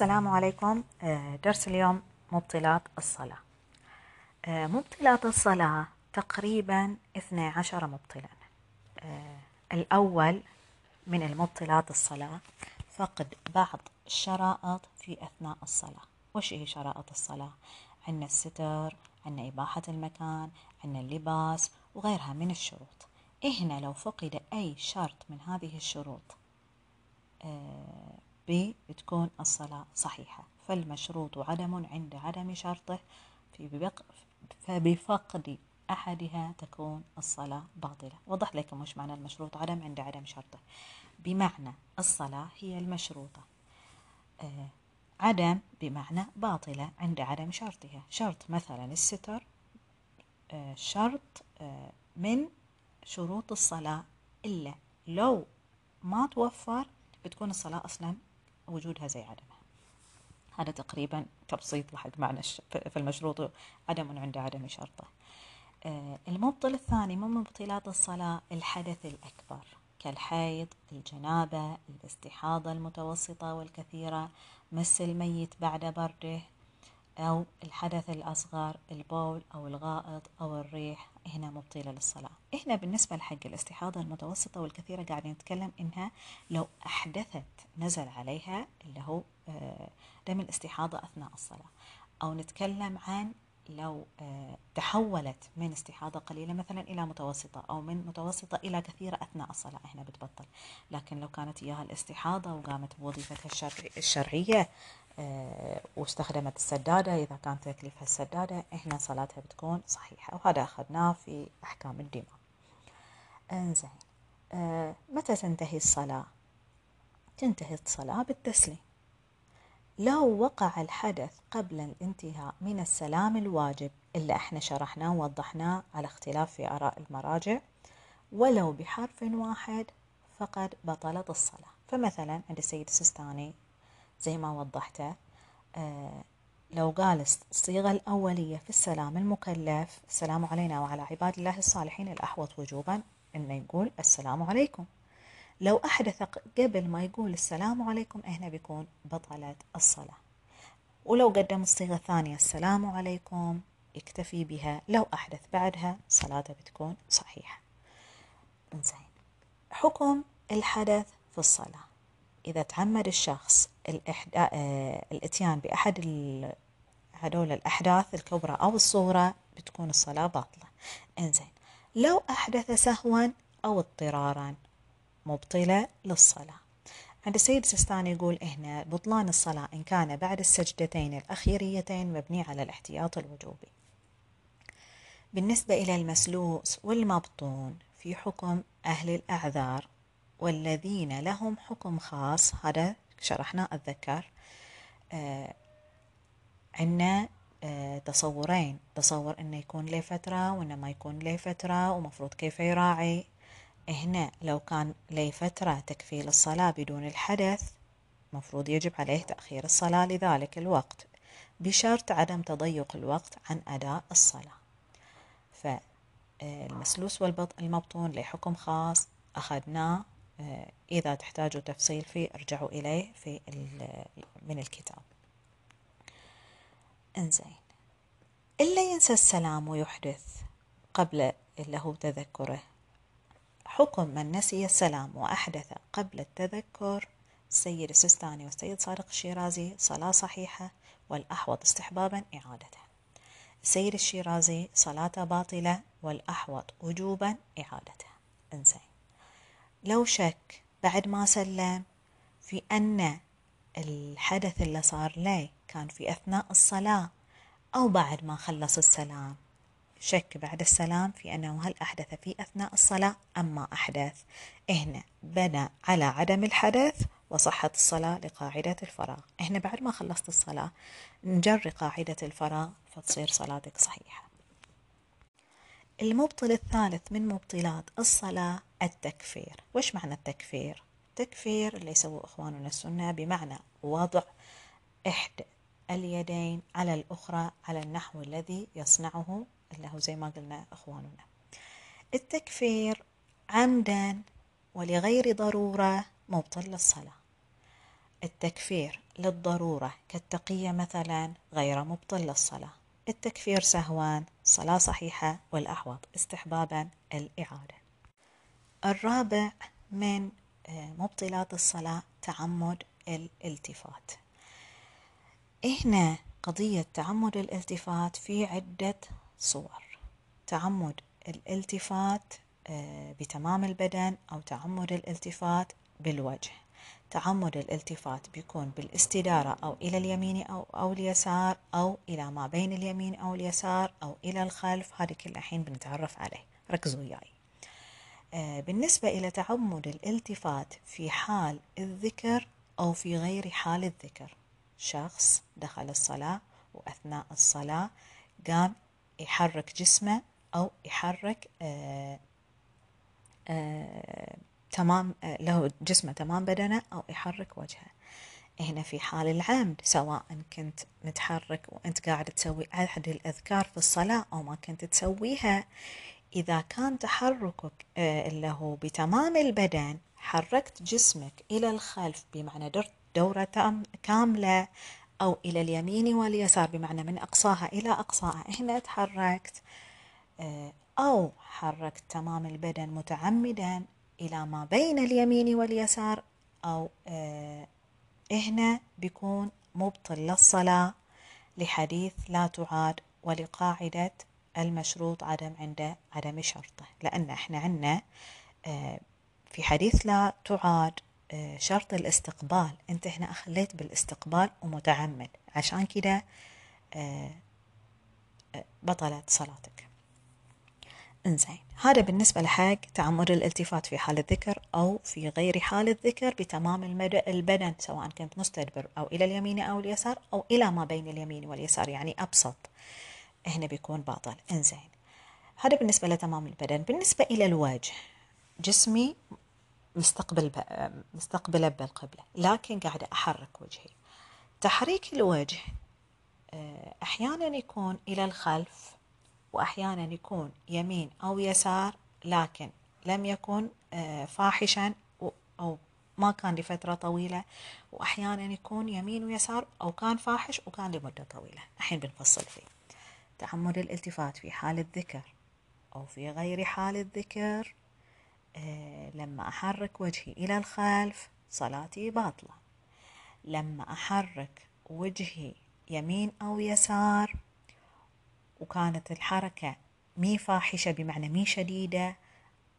السلام عليكم. آه، درس اليوم مبطلات الصلاة. آه، مبطلات الصلاة تقريبا 12 مبطلا. آه، الأول من المبطلات الصلاة فقد بعض الشرائط في أثناء الصلاة. وش هي شرائط الصلاة؟ عندنا الستر عندنا إباحة المكان عندنا اللباس وغيرها من الشروط. هنا لو فقد أي شرط من هذه الشروط؟ بتكون الصلاة صحيحة فالمشروط عدم عند عدم شرطه في فبفقد أحدها تكون الصلاة باطلة. وضح لكم وش معنى المشروط عدم عند عدم شرطه. بمعنى الصلاة هي المشروطة. آه عدم بمعنى باطلة عند عدم شرطها. شرط مثلا الستر آه شرط آه من شروط الصلاة. إلا لو ما توفر بتكون الصلاة أصلا وجودها زي عدمها. هذا تقريبا تبسيط لحق معنى في المشروط عدم عند عدم شرطه. آه، المبطل الثاني من مبطلات الصلاة الحدث الأكبر كالحيض الجنابة الاستحاضة المتوسطة والكثيرة مس الميت بعد برده أو الحدث الأصغر البول أو الغائط أو الريح. هنا مبطلة للصلاة. هنا بالنسبة لحق الاستحاضة المتوسطة والكثيرة قاعدين نتكلم إنها لو أحدثت نزل عليها اللي هو آه، دم الاستحاضة أثناء الصلاة. أو نتكلم عن لو آه، تحولت من استحاضة قليلة مثلا إلى متوسطة أو من متوسطة إلى كثيرة أثناء الصلاة هنا بتبطل. لكن لو كانت إياها الاستحاضة وقامت بوظيفتها الشرعية آه، واستخدمت السدادة إذا كان تكليفها السدادة هنا صلاتها بتكون صحيحة. وهذا أخذناه في أحكام الدماء. إنزين آه متى تنتهي الصلاة؟ تنتهي الصلاة بالتسليم. لو وقع الحدث قبل الانتهاء من السلام الواجب اللي إحنا شرحناه ووضحناه على اختلاف في آراء المراجع ولو بحرف واحد فقد بطلت الصلاة. فمثلا عند السيد السستاني زي ما وضحته آه لو قال الصيغة الأولية في السلام المكلف السلام علينا وعلى عباد الله الصالحين الأحوط وجوبا إنه يقول السلام عليكم. لو أحدث قبل ما يقول السلام عليكم هنا بيكون بطلت الصلاة. ولو قدم الصيغة الثانية السلام عليكم يكتفي بها. لو أحدث بعدها صلاته بتكون صحيحة. زين حكم الحدث في الصلاة. إذا تعمد الشخص آه، الإتيان بأحد هدول الأحداث الكبرى أو الصغرى بتكون الصلاة باطلة. إنزين. لو أحدث سهوا أو اضطرارا مبطلة للصلاة. عند السيد السستاني يقول هنا بطلان الصلاة إن كان بعد السجدتين الأخيريتين مبني على الاحتياط الوجوبي. بالنسبة إلى المسلوس والمبطون في حكم أهل الأعذار والذين لهم حكم خاص هذا شرحنا أتذكر آه عندنا آه تصورين. تصور إنه يكون له فترة وإنه ما يكون له فترة ومفروض كيف يراعي هنا لو كان له فترة تكفي للصلاة بدون الحدث مفروض يجب عليه تأخير الصلاة لذلك الوقت بشرط عدم تضيق الوقت عن أداء الصلاة. فالمسلوس والمبطون له حكم خاص أخذناه آه، إذا تحتاجوا تفصيل فيه ارجعوا إليه في من الكتاب. إنزين. إلا ينسى السلام ويحدث قبل هو تذكره. حكم من نسي السلام وأحدث قبل التذكر السيد السستاني والسيد صادق الشيرازي صلاة صحيحة والأحوط استحبابا إعادتها. السيد الشيرازي صلاة باطلة والأحوط وجوبا إعادتها. انزين. لو شك بعد ما سلم في أن الحدث اللي صار له كان في أثناء الصلاة أو بعد ما خلص السلام شك بعد السلام في أنه هل أحدث في أثناء الصلاة أم ما أحدث. هنا بنى على عدم الحدث وصحة الصلاة لقاعدة الفراغ. هنا بعد ما خلصت الصلاة نجري قاعدة الفراغ فتصير صلاتك صحيحة. المبطل الثالث من مبطلات الصلاة التكفير. وش معنى التكفير؟ التكفير اللي يسووا إخواننا السنة بمعنى وضع إحدى اليدين على الأخرى على النحو الذي يصنعه اللي هو زي ما قلنا إخواننا. التكفير عمدا ولغير ضرورة مبطل للصلاة. التكفير للضرورة كالتقية مثلا غير مبطل للصلاة. التكفير سهوان صلاة صحيحة والأحوط استحبابا الإعادة. الرابع من آه، مبطلات الصلاة تعمد الالتفات. هنا قضية تعمد الالتفات في عدة صور. تعمد الالتفات آه، بتمام البدن أو تعمد الالتفات بالوجه. تعمد الالتفات بيكون بالاستدارة أو إلى اليمين أو, أو اليسار أو إلى ما بين اليمين أو اليسار أو إلى الخلف. هذه كل الحين بنتعرف عليه. ركزوا وياي. آه، بالنسبة إلى تعمد الالتفات في حال الذكر أو في غير حال الذكر. شخص دخل الصلاة وأثناء الصلاة قام يحرك جسمه أو يحرك آه، آه، تمام آه، له جسمه تمام بدنه أو يحرك وجهه. هنا في حال العمد سواء كنت متحرك وأنت قاعد تسوي أحد الأذكار في الصلاة أو ما كنت تسويها إذا كان تحركك هو بتمام البدن حركت جسمك إلى الخلف بمعنى درت دورة كاملة أو إلى اليمين واليسار بمعنى من أقصاها إلى أقصاها. هنا تحركت آه، أو حركت تمام البدن متعمدا إلى ما بين اليمين واليسار أو آه، هنا بيكون مبطل للصلاة لحديث لا تعاد ولقاعدة المشروط عدم عند عدم شرطه. لأن إحنا عندنا آه، في حديث لا تعاد شرط الاستقبال. انت هنا أخليت بالاستقبال ومتعمد. عشان كده آه، آه، بطلت صلاتك. إنزين. هذا بالنسبة لحق تعمد الالتفات في حال الذكر أو في غير حال الذكر بتمام المدى البدن سواء كنت مستدبر أو إلى اليمين أو اليسار أو إلى ما بين اليمين واليسار يعني أبسط. هنا بيكون باطل. إنزين. هذا بالنسبة لتمام البدن. بالنسبة إلى الوجه جسمي مستقبل مستقبله بالقبلة لكن قاعدة أحرك وجهي. تحريك الوجه آه، أحيانا يكون إلى الخلف وأحيانا يكون يمين أو يسار لكن لم يكن آه، فاحشا أو ما كان لفترة طويلة وأحيانا يكون يمين ويسار أو كان فاحش وكان لمدة طويلة. الحين بنفصل فيه. تعمد الالتفات في حال الذكر أو في غير حال الذكر. لما أحرك وجهي إلى الخلف صلاتي باطلة. لما أحرك وجهي يمين أو يسار وكانت الحركة مي فاحشة بمعنى مي شديدة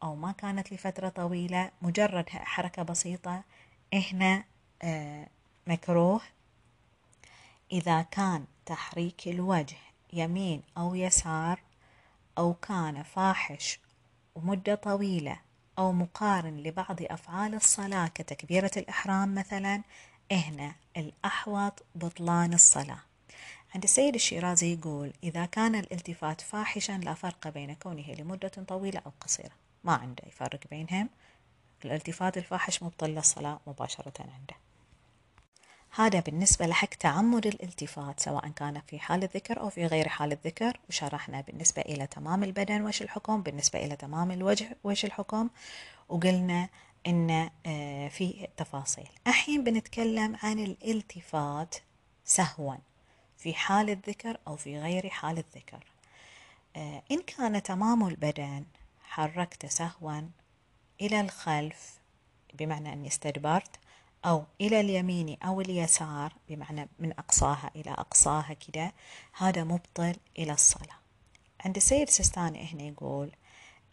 أو ما كانت لفترة طويلة مجرد حركة بسيطة هنا آه، مكروه. إذا كان تحريك الوجه يمين أو يسار أو كان فاحش ومدة طويلة أو مقارن لبعض أفعال الصلاة كتكبيرة الإحرام مثلا هنا الأحوط بطلان الصلاة. عند السيد الشيرازي يقول إذا كان الالتفات فاحشا لا فرق بين كونه لمدة طويلة أو قصيرة. ما عنده يفرق بينهم؟ الالتفات الفاحش مبطل للصلاة مباشرة عنده. هذا بالنسبة لحق تعمد الالتفات سواء كان في حال الذكر أو في غير حال الذكر. وشرحنا بالنسبة إلى تمام البدن وش الحكم بالنسبة إلى تمام الوجه وش الحكم. وقلنا إن آه، في تفاصيل. الحين بنتكلم عن الالتفات سهوا في حال الذكر أو في غير حال الذكر. آه، إن كان تمام البدن حركت سهوا إلى الخلف بمعنى أني استدبرت أو إلى اليمين أو اليسار بمعنى من أقصاها إلى أقصاها كده هذا مبطل إلى الصلاة. عند السيد سستاني هنا يقول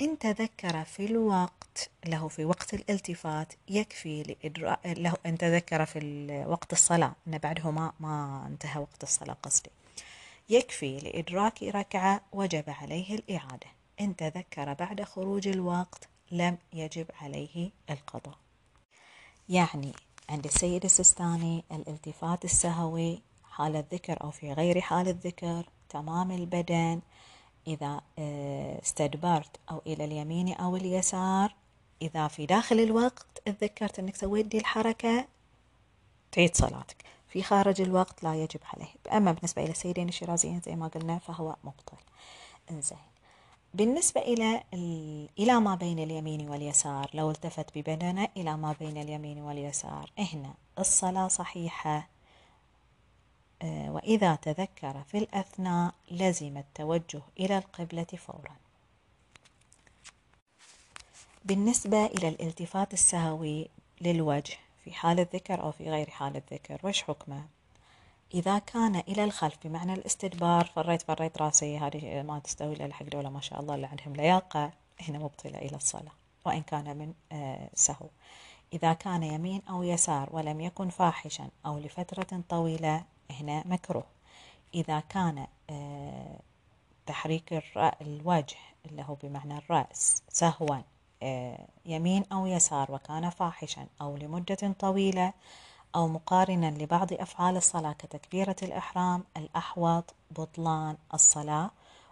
إن تذكر في الوقت له في وقت الالتفات يكفي لإدراء له إن تذكر في وقت الصلاة إن بعده ما ما انتهى وقت الصلاة قصدي. يكفي لإدراك ركعة وجب عليه الإعادة. إن تذكر بعد خروج الوقت لم يجب عليه القضاء. يعني عند السيد السستاني الالتفات السهوي حال الذكر أو في غير حال الذكر تمام البدن. إذا آه، استدبرت أو إلى اليمين أو اليسار إذا في داخل الوقت تذكرت أنك سويت دي الحركة تعيد صلاتك. في خارج الوقت لا يجب عليه. أما بالنسبة إلى السيدين الشيرازيين زي ما قلنا فهو مبطل. إنزين. بالنسبة إلى إلى ما بين اليمين واليسار لو التفت ببدنه إلى ما بين اليمين واليسار. هنا الصلاة صحيحة. آه، وإذا تذكر في الأثناء لزم التوجه إلى القبلة فورا. بالنسبة إلى الالتفات السهوي للوجه في حال الذكر أو في غير حال الذكر وش حكمه؟ إذا كان إلى الخلف بمعنى الاستدبار فريت فريت راسي هذه ما تستوي إلا الحق ولا ما شاء الله اللي عندهم لياقة هنا مبطلة إلى الصلاة وإن كان من آه، سهو. إذا كان يمين أو يسار ولم يكن فاحشا أو لفترة طويلة هنا مكروه. إذا كان آه، تحريك الوجه اللي هو بمعنى الرأس سهوا آه، يمين أو يسار وكان فاحشا أو لمدة طويلة أو مقارنا لبعض أفعال الصلاة كتكبيرة الإحرام الأحوط بطلان الصلاة.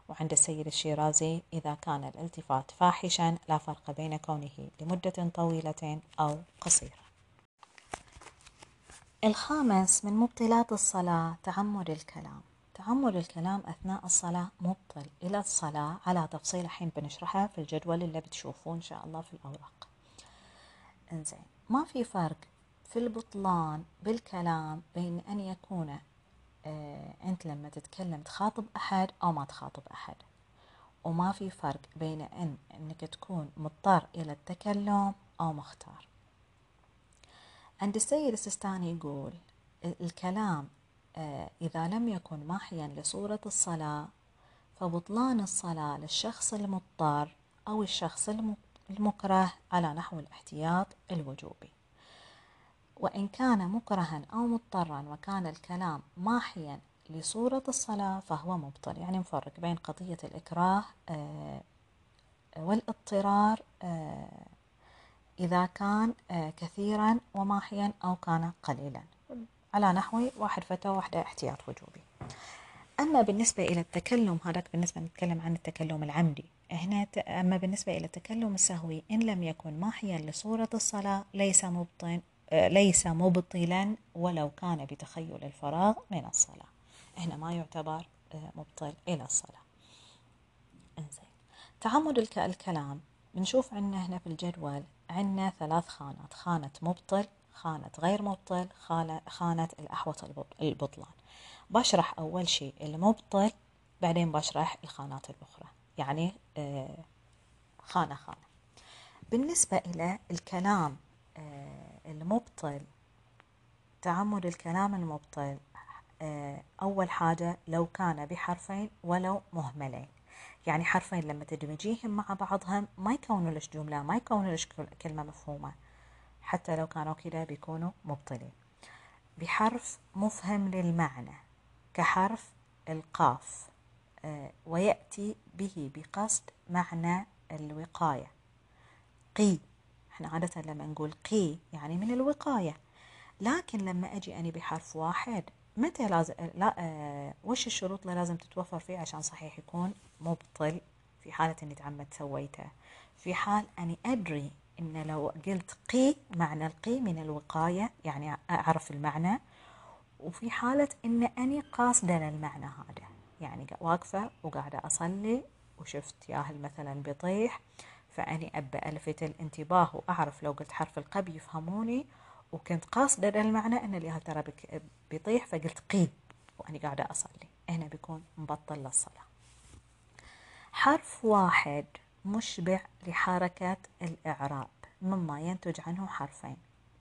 وعند السيد الشيرازي إذا كان الالتفات فاحشا لا فرق بين كونه لمدة طويلة أو قصيرة. الخامس من مبطلات الصلاة تعمد الكلام. تعمد الكلام أثناء الصلاة مبطل إلى الصلاة. على تفصيل حين بنشرحها في الجدول اللي بتشوفوه إن شاء الله في الأوراق. إنزين ما في فرق في البطلان بالكلام بين أن يكون آه أنت لما تتكلم تخاطب أحد أو ما تخاطب أحد. وما في فرق بين أن أنك تكون مضطر إلى التكلم أو مختار. عند السيد السستاني يقول الكلام آه إذا لم يكن محيا لصورة الصلاة فبطلان الصلاة للشخص المضطر أو الشخص المكره على نحو الاحتياط الوجوبي. وإن كان مكرها أو مضطرا وكان الكلام ماحيا لصورة الصلاة فهو مبطل. يعني مفرق بين قضية الإكراه آه، والاضطرار آه، إذا كان آه، كثيرا وماحيا أو كان قليلا. على نحو واحد فتى وواحدة احتياط وجوبي. أما بالنسبة إلى التكلم هذاك بالنسبة نتكلم عن التكلم العمدي. هنا أما بالنسبة إلى التكلم السهوي إن لم يكن ماحيا لصورة الصلاة ليس مبطن ليس مبطلا ولو كان بتخيل الفراغ من الصلاة. هنا ما يعتبر آه، مبطل إلى الصلاة. إنزين. تعمد الكلام. بنشوف عندنا هنا في الجدول عندنا ثلاث خانات. خانة مبطل خانة غير مبطل خانة الأحوط البطلان. بشرح أول شيء المبطل بعدين بشرح الخانات الأخرى. يعني آه، خانة خانة. بالنسبة إلى الكلام المبطل تعمد الكلام المبطل آه، أول حاجة لو كان بحرفين ولو مهملين. يعني حرفين لما تدمجيهم مع بعضهم ما يكونوا لش جملة ما يكونوا لش كلمة مفهومة. حتى لو كانوا كده بيكونوا مبطلين. بحرف مفهم للمعنى كحرف القاف آه، ويأتي به بقصد معنى الوقاية. قي. إحنا عادة لما نقول قي يعني من الوقاية. لكن لما أجي أني بحرف واحد متى لازم لا آه وش الشروط اللي لازم تتوفر فيه عشان صحيح يكون مبطل في حالة إني تعمد سويته؟ في حال أني أدري إن لو قلت قي معنى القي من الوقاية يعني أعرف المعنى. وفي حالة إن أني قاصدة للمعنى هذا يعني واقفة وقاعدة أصلي وشفت ياهل مثلا بيطيح فأني ابى ألفت الانتباه وأعرف لو قلت حرف القب يفهموني وكنت قاصدة للمعنى أن اليهال ترى بيطيح فقلت قي وأنا قاعدة أصلي. هنا بيكون مبطل للصلاة. حرف واحد مشبع لحركة الإعراب. مما ينتج عنه حرفين.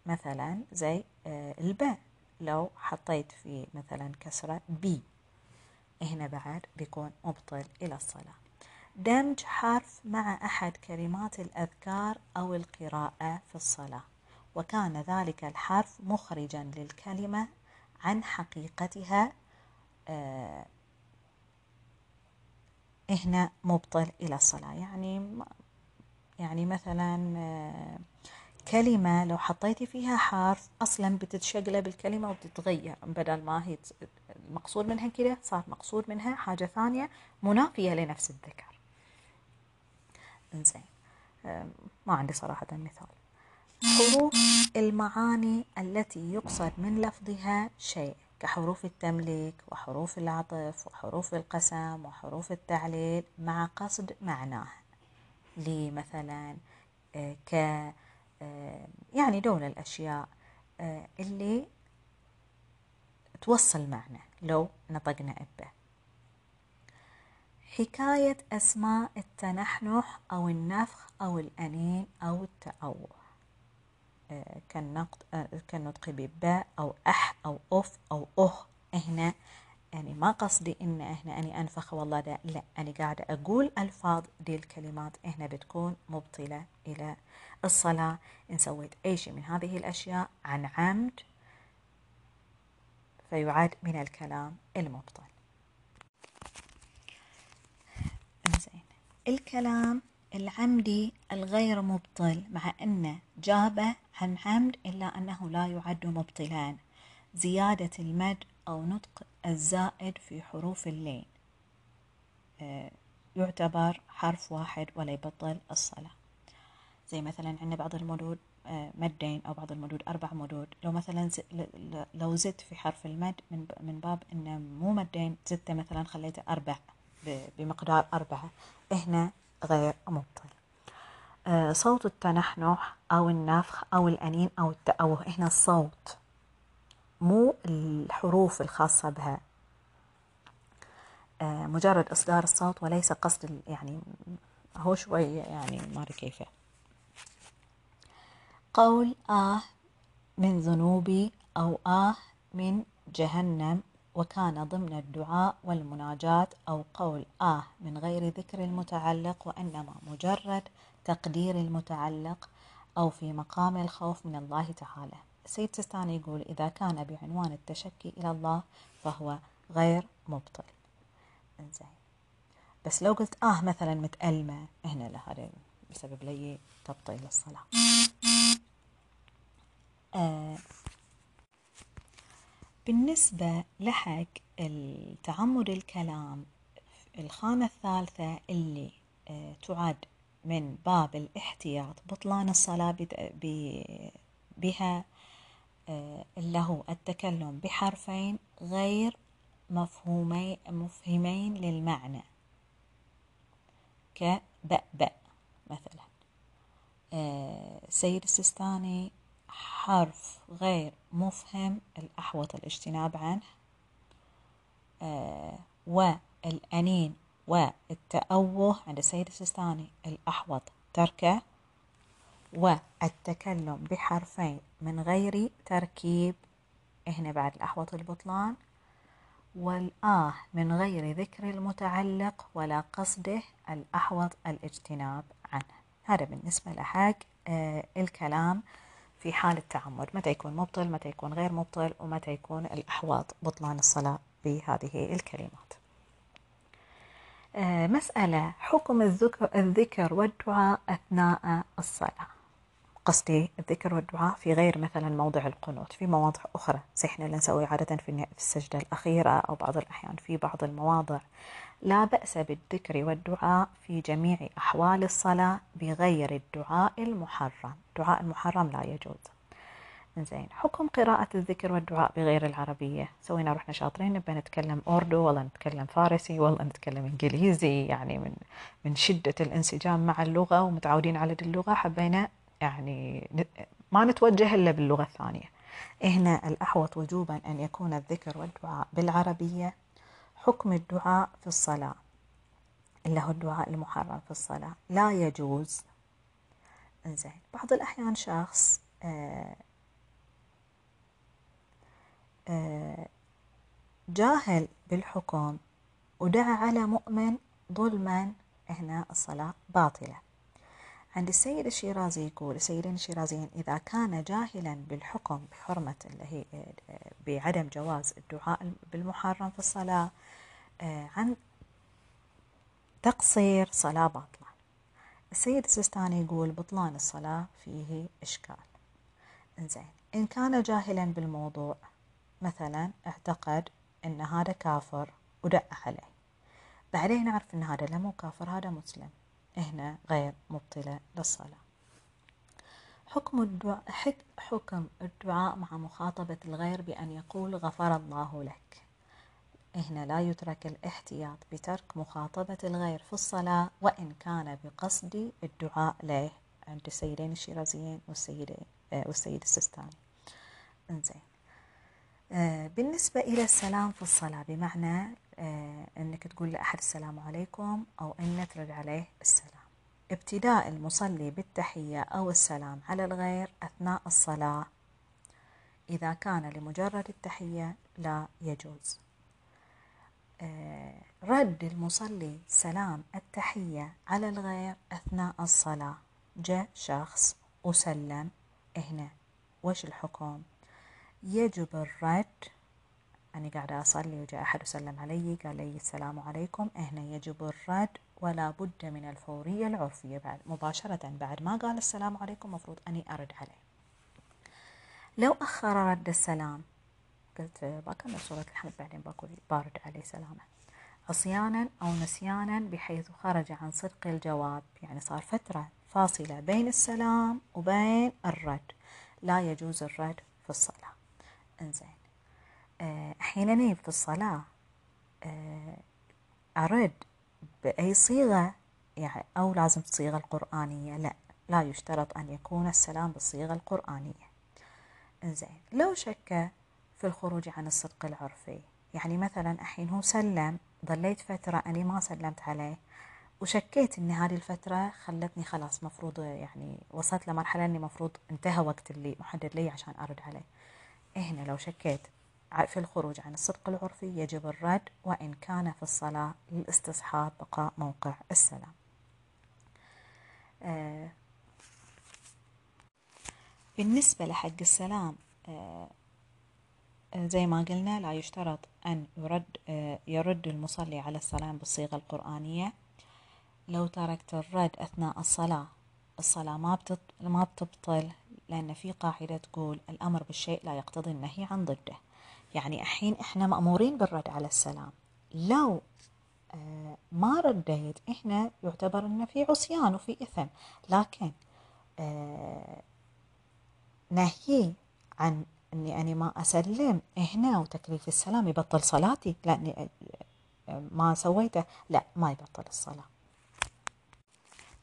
مثلا زي آه، الباء. لو حطيت في مثلا كسرة بي. هنا بعد بيكون مبطل إلى الصلاة. دمج حرف مع أحد كلمات الأذكار أو القراءة في الصلاة وكان ذلك الحرف مخرجا للكلمة عن حقيقتها آه هنا مبطل إلى الصلاة. يعني يعني مثلا آه كلمة لو حطيتي فيها حرف أصلا بتتشقلب الكلمة وبتتغير بدل ما هي المقصود منها كده صار مقصود منها حاجة ثانية منافية لنفس الذكر. إنزين. آه ما عندي صراحة مثال. حروف المعاني التي يقصد من لفظها شيء كحروف التمليك وحروف العطف وحروف القسم وحروف التعليل مع قصد معناه لمثلا آه، ك آه، يعني دول الأشياء آه، اللي توصل معنى لو نطقنا إبه. حكاية أسماء التنحنح أو النفخ أو الأنين أو التأوه آه، كالنطق آه، كالنطق بباء أو أح أو أف أو أه. هنا يعني ما قصدي إن إحنا أني أنفخ والله لا لا. أنا قاعدة أقول ألفاظ دي الكلمات إحنا بتكون مبطلة إلى الصلاة. إن سويت أي شيء من هذه الأشياء عن عمد فيعد من الكلام المبطل زين الكلام العمدي الغير مبطل مع أنه جابه عن عمد إلا أنه لا يعد مبطلان. زيادة المد أو نطق الزائد في حروف اللين. آه، يعتبر حرف واحد ولا يبطل الصلاة. زي مثلا عندنا بعض المدود آه، مدين أو بعض المدود أربع مدود. لو مثلا لو زدت في حرف المد من من باب إنه مو مدين زدته مثلا خليته أربع. بمقدار أربعة. هنا غير مبطل. آه، صوت التنحنح أو النفخ أو الأنين أو التأوه. هنا الصوت مو الحروف الخاصة بها. آه، مجرد إصدار الصوت وليس قصد يعني هو شوية يعني ما أدري كيف. قول آه من ذنوبي أو آه من جهنم. وكان ضمن الدعاء والمناجاة أو قول آه من غير ذكر المتعلق وإنما مجرد تقدير المتعلق أو في مقام الخوف من الله تعالى. السيد سستاني يقول إذا كان بعنوان التشكي إلى الله فهو غير مبطل. إنزين. بس لو قلت آه مثلا متألمة هنا لهذا بسبب لي تبطيل الصلاة. آه بالنسبة لحق التعمد الكلام الخانة الثالثة اللي آه تعد من باب الاحتياط بطلان الصلاة بها آه، اللي هو التكلم بحرفين غير مفهومي مفهمين للمعنى. كبأبأ مثلا. آه، سيد السيستاني حرف غير مفهم الأحوط الاجتناب عنه. آه، والأنين والتأوه عند السيد السيستاني الأحوط تركه. والتكلم بحرفين من غير تركيب هنا بعد الأحوط البطلان. والآه من غير ذكر المتعلق ولا قصده الأحوط الاجتناب عنه. هذا بالنسبة لحق آه الكلام. في حال التعمد متى يكون مبطل متى يكون غير مبطل ومتى يكون الأحواط بطلان الصلاة بهذه الكلمات. آه مسألة حكم الذكر, الذكر والدعاء أثناء الصلاة. قصدي الذكر والدعاء في غير مثلا موضع القنوت في مواضع أخرى. زي إحنا اللي نسوي عادة في السجدة الأخيرة أو بعض الأحيان في بعض المواضع. لا بأس بالذكر والدعاء في جميع أحوال الصلاة بغير الدعاء المحرم. الدعاء المحرم لا يجوز. زين حكم قراءة الذكر والدعاء بغير العربية. سوينا رحنا شاطرين نبى نتكلم أوردو والله نتكلم فارسي والله نتكلم إنجليزي يعني من من شدة الانسجام مع اللغة ومتعودين على اللغة حبينا يعني ما نتوجه إلا باللغة الثانية. هنا الأحوط وجوبا أن يكون الذكر والدعاء بالعربية حكم الدعاء في الصلاة. اللي هو الدعاء المحرم في الصلاة. لا يجوز. إنزين. بعض الأحيان شخص آه، آه، جاهل بالحكم ودعا على مؤمن ظلما هنا الصلاة باطلة. عند السيد الشيرازي يقول السيدين الشيرازيين إذا كان جاهلا بالحكم بحرمة اللي هي بعدم جواز الدعاء بالمحرم في الصلاة آه، عن تقصير صلاة باطلة. السيد السيستاني يقول بطلان الصلاة فيه إشكال. إنزين إن كان جاهلا بالموضوع مثلا اعتقد أن هذا كافر ودع عليه. بعدين نعرف أن هذا لا مو كافر هذا مسلم. هنا غير مبطلة للصلاة. حكم الدعاء حكم الدعاء مع مخاطبة الغير بأن يقول غفر الله لك. هنا لا يترك الاحتياط بترك مخاطبة الغير في الصلاة وإن كان بقصد الدعاء له. عند السيدين الشيرازيين والسيدين والسيد السستاني. إنزين. آه، بالنسبة إلى السلام في الصلاة بمعنى آه، أنك تقول لأحد السلام عليكم أو أن ترد عليه السلام. ابتداء المصلي بالتحية أو السلام على الغير أثناء الصلاة إذا كان لمجرد التحية لا يجوز. آه، رد المصلي سلام التحية على الغير أثناء الصلاة. جاء شخص وسلم. هنا وش الحكم؟ يجب الرد. أنا قاعدة أصلي وجاء أحد وسلم علي قال لي السلام عليكم. هنا يجب الرد ولا بد من الفورية العرفية بعد مباشرة بعد ما قال السلام عليكم مفروض أني أرد عليه. لو أخر رد السلام قلت بكمل سورة الحمد بعدين بقول بارد عليه سلامة. عصيانا أو نسيانا بحيث خرج عن صدق الجواب. يعني صار فترة فاصلة بين السلام وبين الرد. لا يجوز الرد في الصلاة. إنزين. آه، حين أنا في الصلاة آه، أرد بأي صيغة. يعني أو لازم الصيغة القرآنية. لا لا يشترط أن يكون السلام بالصيغة القرآنية. إنزين. لو شك في الخروج عن الصدق العرفي. يعني مثلا الحين هو سلم ظليت فترة أني ما سلمت عليه وشكيت إن هذه الفترة خلتني خلاص مفروض يعني وصلت لمرحلة إني مفروض انتهى وقت اللي محدد لي عشان أرد عليه. هنا لو شكيت في الخروج عن الصدق العرفي يجب الرد وإن كان في الصلاة للاستصحاب بقاء موقع السلام. آه، بالنسبة لحق السلام آه، زي ما قلنا لا يشترط أن يرد يرد المصلي على السلام بالصيغة القرآنية. لو تركت الرد أثناء الصلاة الصلاة ما بتبطل لأن في قاعدة تقول الأمر بالشيء لا يقتضي النهي عن ضده. يعني الحين إحنا مأمورين بالرد على السلام. لو آه، ما رديت إحنا يعتبر أن في عصيان وفي إثم. لكن آه، نهي عن إني أنا ما أسلم. هنا وتكليف السلام يبطل صلاتي. لاني آه، ما سويته. لا ما يبطل الصلاة.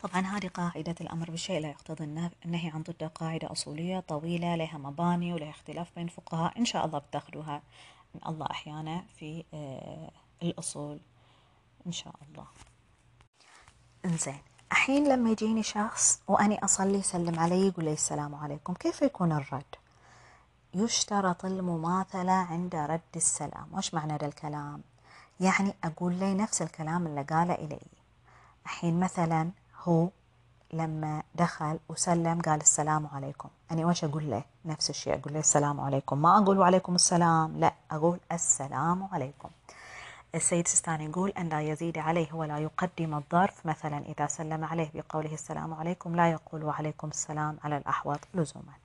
طبعا هذه قاعدة الأمر بالشيء لا يقتضي النهي عن ضده قاعدة أصولية طويلة لها مباني ولها اختلاف بين الفقهاء إن شاء الله بتاخذوها. من الله أحيانا في آه، الأصول. إن شاء الله. إنزين. الحين لما يجيني شخص وأني أصلي يسلم علي يقول لي السلام عليكم كيف يكون الرد؟ يشترط المماثلة عند رد السلام. وش معنى ذا الكلام؟ يعني أقول لي نفس الكلام اللي قاله إلي. الحين مثلا هو لما دخل وسلم قال السلام عليكم. أنا وش أقول له؟ نفس الشيء. أقول له السلام عليكم. ما أقول وعليكم السلام. لا أقول السلام عليكم. السيد سستاني يقول أن لا يزيد عليه ولا يقدم الظرف. مثلا إذا سلم عليه بقوله السلام عليكم لا يقول وعليكم السلام على الأحوط. لزوما.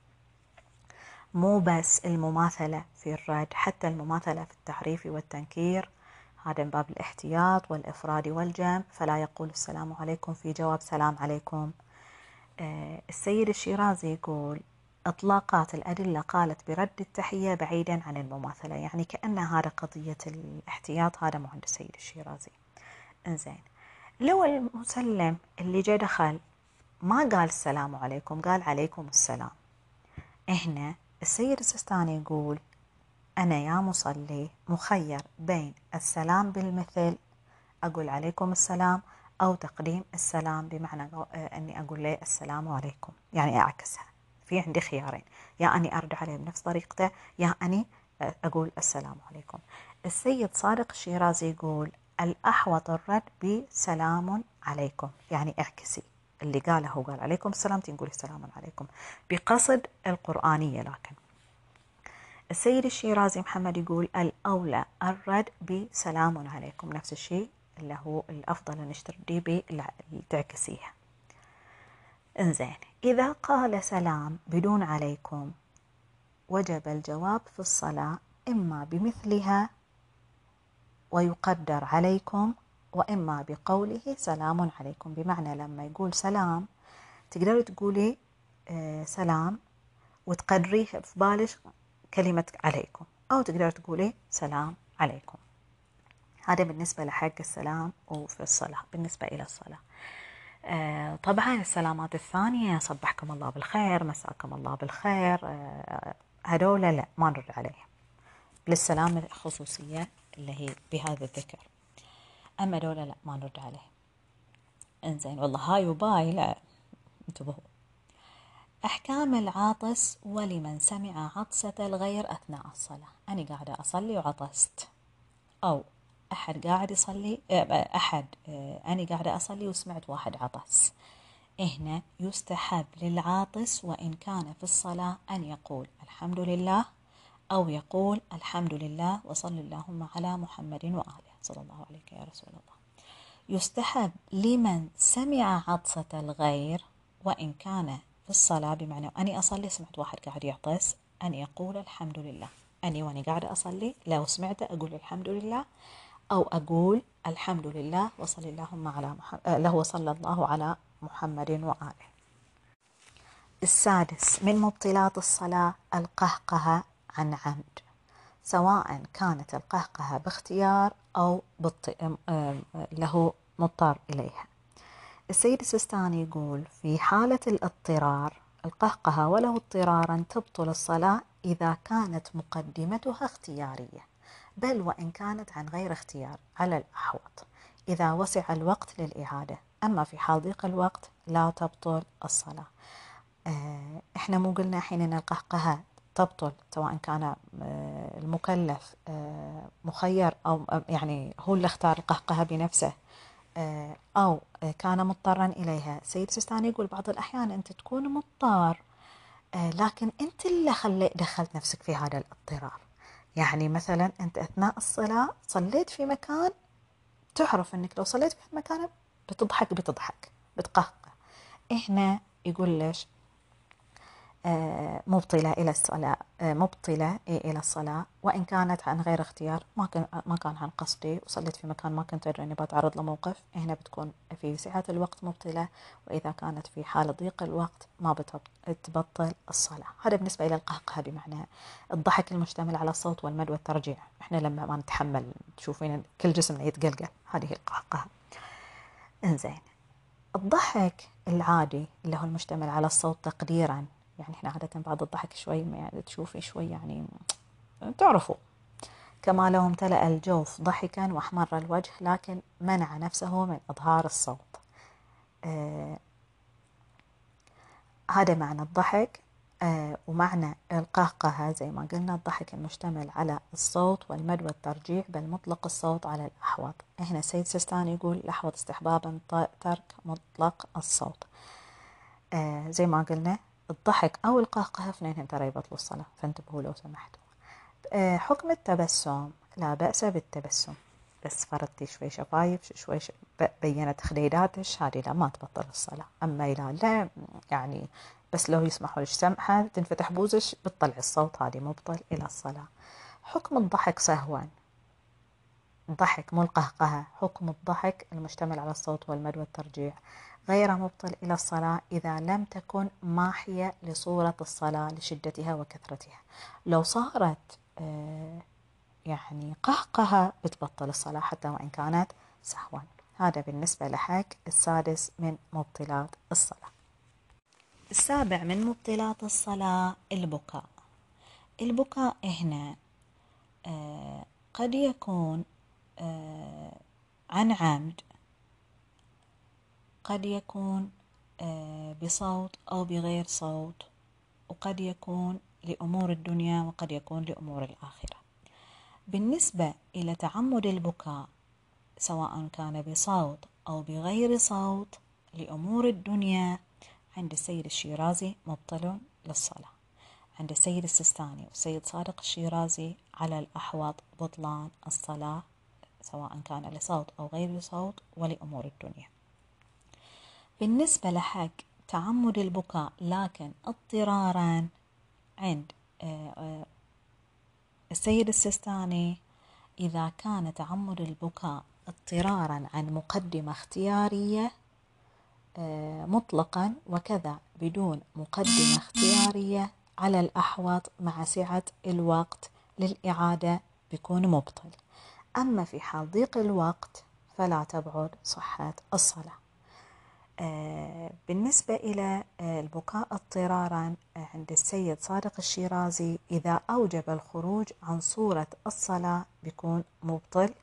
مو بس المماثلة في الرد حتى المماثلة في التحريف والتنكير. هذا من باب الاحتياط والإفراد والجمع. فلا يقول السلام عليكم في جواب سلام عليكم. آه، السيد الشيرازي يقول إطلاقات الأدلة قالت برد التحية بعيدا عن المماثلة يعني كأن هذا قضية الاحتياط. هذا مو عند السيد الشيرازي. إنزين. لو المسلم اللي جاء دخل ما قال السلام عليكم قال عليكم السلام. هنا السيد السستاني يقول أنا يا مصلي مخير بين السلام بالمثل أقول عليكم السلام أو تقديم السلام بمعنى أني أقول له السلام عليكم. يعني أعكسها. في عندي خيارين. يا أني أرد عليه بنفس طريقته يا أني أقول السلام عليكم. السيد صادق الشيرازي يقول الأحوط الرد بسلام عليكم. يعني اعكسي. اللي قاله. قال عليكم السلام تنقولي السلام عليكم. بقصد القرآنية لكن. السيد الشيرازي محمد يقول الأولى الرد بسلام عليكم. نفس الشيء اللي هو الأفضل أن به تعكسيها إنزين. إذا قال سلام بدون عليكم وجب الجواب في الصلاة إما بمثلها ويقدر عليكم وإما بقوله سلام عليكم. بمعنى لما يقول سلام تقدري تقولي آه سلام وتقدريه في بالك كلمة عليكم أو تقدر تقولي سلام عليكم. هذا بالنسبة لحق السلام وفي الصلاة بالنسبة إلى الصلاة. آه طبعا السلامات الثانية صبحكم الله بالخير مساكم الله بالخير آه هذول لا ما نرد عليهم. للسلامة خصوصية اللي هي بهذا الذكر. أما دولة لا؟ ما نرد عليه. إنزين والله هاي وباي لا. انتبهوا. أحكام العاطس ولمن سمع عطسة الغير أثناء الصلاة. أنا قاعدة أصلي وعطست. أو أحد قاعد يصلي آه، أحد آه، أنا قاعدة أصلي وسمعت واحد عطس. هنا يستحب للعاطس وإن كان في الصلاة أن يقول الحمد لله أو يقول الحمد لله وصل اللهم على محمد وآله. صلى الله عليك يا رسول الله. يستحب لمن سمع عطسة الغير وإن كان في الصلاة بمعنى أني أصلي سمعت واحد قاعد يعطس أن يقول الحمد لله. أني وأني قاعدة أصلي لو سمعته أقول الحمد لله أو أقول الحمد لله وصل اللهم على محمد آه، له وصلى الله على محمد وآله. السادس من مبطلات الصلاة القهقهة عن عمد. سواء كانت القهقهة باختيار أو له مضطر إليها. السيد السستاني يقول في حالة الاضطرار القهقهة ولو اضطرارا تبطل الصلاة إذا كانت مقدمتها اختيارية بل وإن كانت عن غير اختيار على الأحوط. إذا وسع الوقت للإعادة أما في حال ضيق الوقت لا تبطل الصلاة. آه، إحنا مو قلنا حين القهقهة تبطل سواء كان آه، المكلف آه، مخير أو يعني هو اللي اختار القهقهة بنفسه أو كان مضطرا إليها. سيد سيستاني يقول بعض الأحيان أنت تكون مضطر لكن أنت اللي خلي دخلت نفسك في هذا الاضطرار. يعني مثلا أنت أثناء الصلاة صليت في مكان تعرف أنك لو صليت في مكان بتضحك بتضحك بتقهقه. هنا يقول ليش؟ آه، مبطلة إلى الصلاة آه، مبطلة إلى الصلاة. وإن كانت عن غير اختيار ما كان ما كان عن قصدي. وصليت في مكان ما كنت أدري إني بتعرض لموقف. هنا بتكون في سعة الوقت مبطلة. وإذا كانت في حال ضيق الوقت ما بتبطل الصلاة. هذا بالنسبة إلى القهقه بمعنى الضحك المشتمل على الصوت والمد والترجيع. إحنا لما ما نتحمل تشوفين كل جسمنا يتقلقل. هذه القهقه إنزين. الضحك العادي اللي هو المشتمل على الصوت تقديرا يعني إحنا عادة بعد الضحك شوي يعني تشوفي شوي يعني تعرفوا. كما لو امتلأ الجوف ضحكا وأحمر الوجه لكن منع نفسه من إظهار الصوت. آه هذا معنى الضحك. آه ومعنى القهقهة زي ما قلنا الضحك المشتمل على الصوت والمد والترجيح بل مطلق الصوت على الأحوط هنا السيد سيستاني يقول الأحوط استحبابا ترك مطلق الصوت. آه زي ما قلنا الضحك أو القهقهة اثنين ترى يبطلوا الصلاة. فانتبهوا لو سمحتوا. آه، حكم التبسم. لا بأس بالتبسم. بس فردتي شوي شفايف شوي بينت خديداتش هذه لا ما تبطل الصلاة. أما إذا لا يعني بس لو يسمحوا لك سمحة تنفتح بوزش بتطلع الصوت هذه مبطل إلى الصلاة. حكم الضحك سهوا. ضحك مو القهقهة. حكم الضحك المشتمل على الصوت والمد والترجيع. غير مبطل إلى الصلاة إذا لم تكن ماحية لصورة الصلاة لشدتها وكثرتها. لو صارت آه، يعني قهقهة بتبطل الصلاة حتى وإن كانت سهوا. هذا بالنسبة لحق السادس من مبطلات الصلاة. السابع من مبطلات الصلاة البكاء. البكاء هنا آه، قد يكون آه، عن عمد قد يكون آه، بصوت أو بغير صوت وقد يكون لأمور الدنيا وقد يكون لأمور الآخرة. بالنسبة إلى تعمد البكاء سواء كان بصوت أو بغير صوت لأمور الدنيا عند السيد الشيرازي مبطل للصلاة. عند السيد السستاني والسيد صادق الشيرازي على الأحوط بطلان الصلاة سواء كان لصوت أو غير صوت ولأمور الدنيا. بالنسبة لحق تعمد البكاء لكن اضطرارا عند آه، آه، السيد السستاني إذا كان تعمد البكاء اضطرارا عن مقدمة اختيارية آه، مطلقا وكذا بدون مقدمة اختيارية على الأحوط مع سعة الوقت للإعادة بيكون مبطل. أما في حال ضيق الوقت فلا تبعد صحة الصلاة. بالنسبة إلى آه، البكاء اضطرارا آه، عند السيد صادق الشيرازي إذا أوجب الخروج عن صورة الصلاة بيكون مبطل.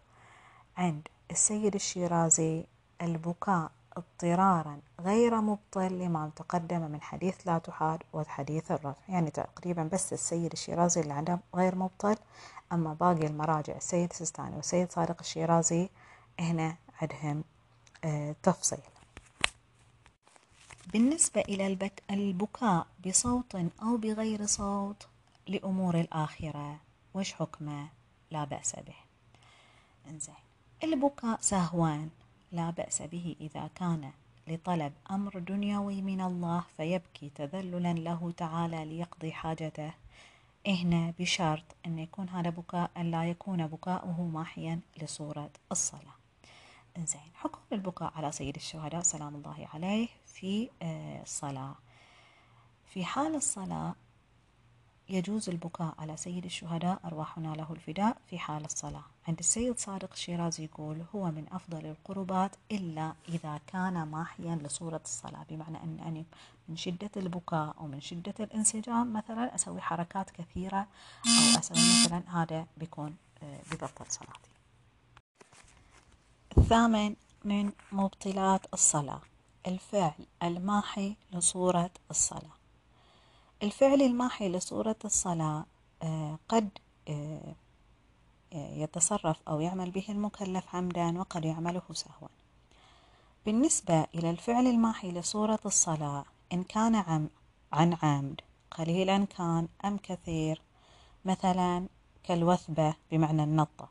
عند السيد الشيرازي البكاء اضطرارا غير مبطل لما تقدم من حديث لا تحاد وحديث الرفع. يعني تقريبا بس السيد الشيرازي اللي عنده غير مبطل أما باقي المراجع السيد السيستاني والسيد صادق الشيرازي هنا عندهم تفصيل. بالنسبة إلى البكاء بصوت أو بغير صوت لأمور الآخرة وش حكمه؟ لا بأس به. إنزين. البكاء سهوان لا بأس به إذا كان لطلب أمر دنيوي من الله فيبكي تذللا له تعالى ليقضي حاجته. هنا بشرط أن يكون هذا بكاء لا يكون بكاؤه ماحيا لصورة الصلاة. زين حكم البكاء على سيد الشهداء سلام الله عليه. في آه، الصلاة في حال الصلاة يجوز البكاء على سيد الشهداء أرواحنا له الفداء في حال الصلاة. عند السيد صادق الشيرازي يقول هو من أفضل القربات إلا إذا كان ماحيا لصورة الصلاة. بمعنى أن أني من شدة البكاء أو من شدة الانسجام مثلا أسوي حركات كثيرة أو أسوي مثلا هذا بيكون آه، ببطل صلاتي. الثامن من مبطلات الصلاة. الفعل الماحي لصورة الصلاة. الفعل الماحي لصورة الصلاة آه، قد آه، يتصرف أو يعمل به المكلف عمدا وقد يعمله سهوا. بالنسبة إلى الفعل الماحي لصورة الصلاة إن كان عن عمد قليلا كان أم كثير مثلا كالوثبة بمعنى النطة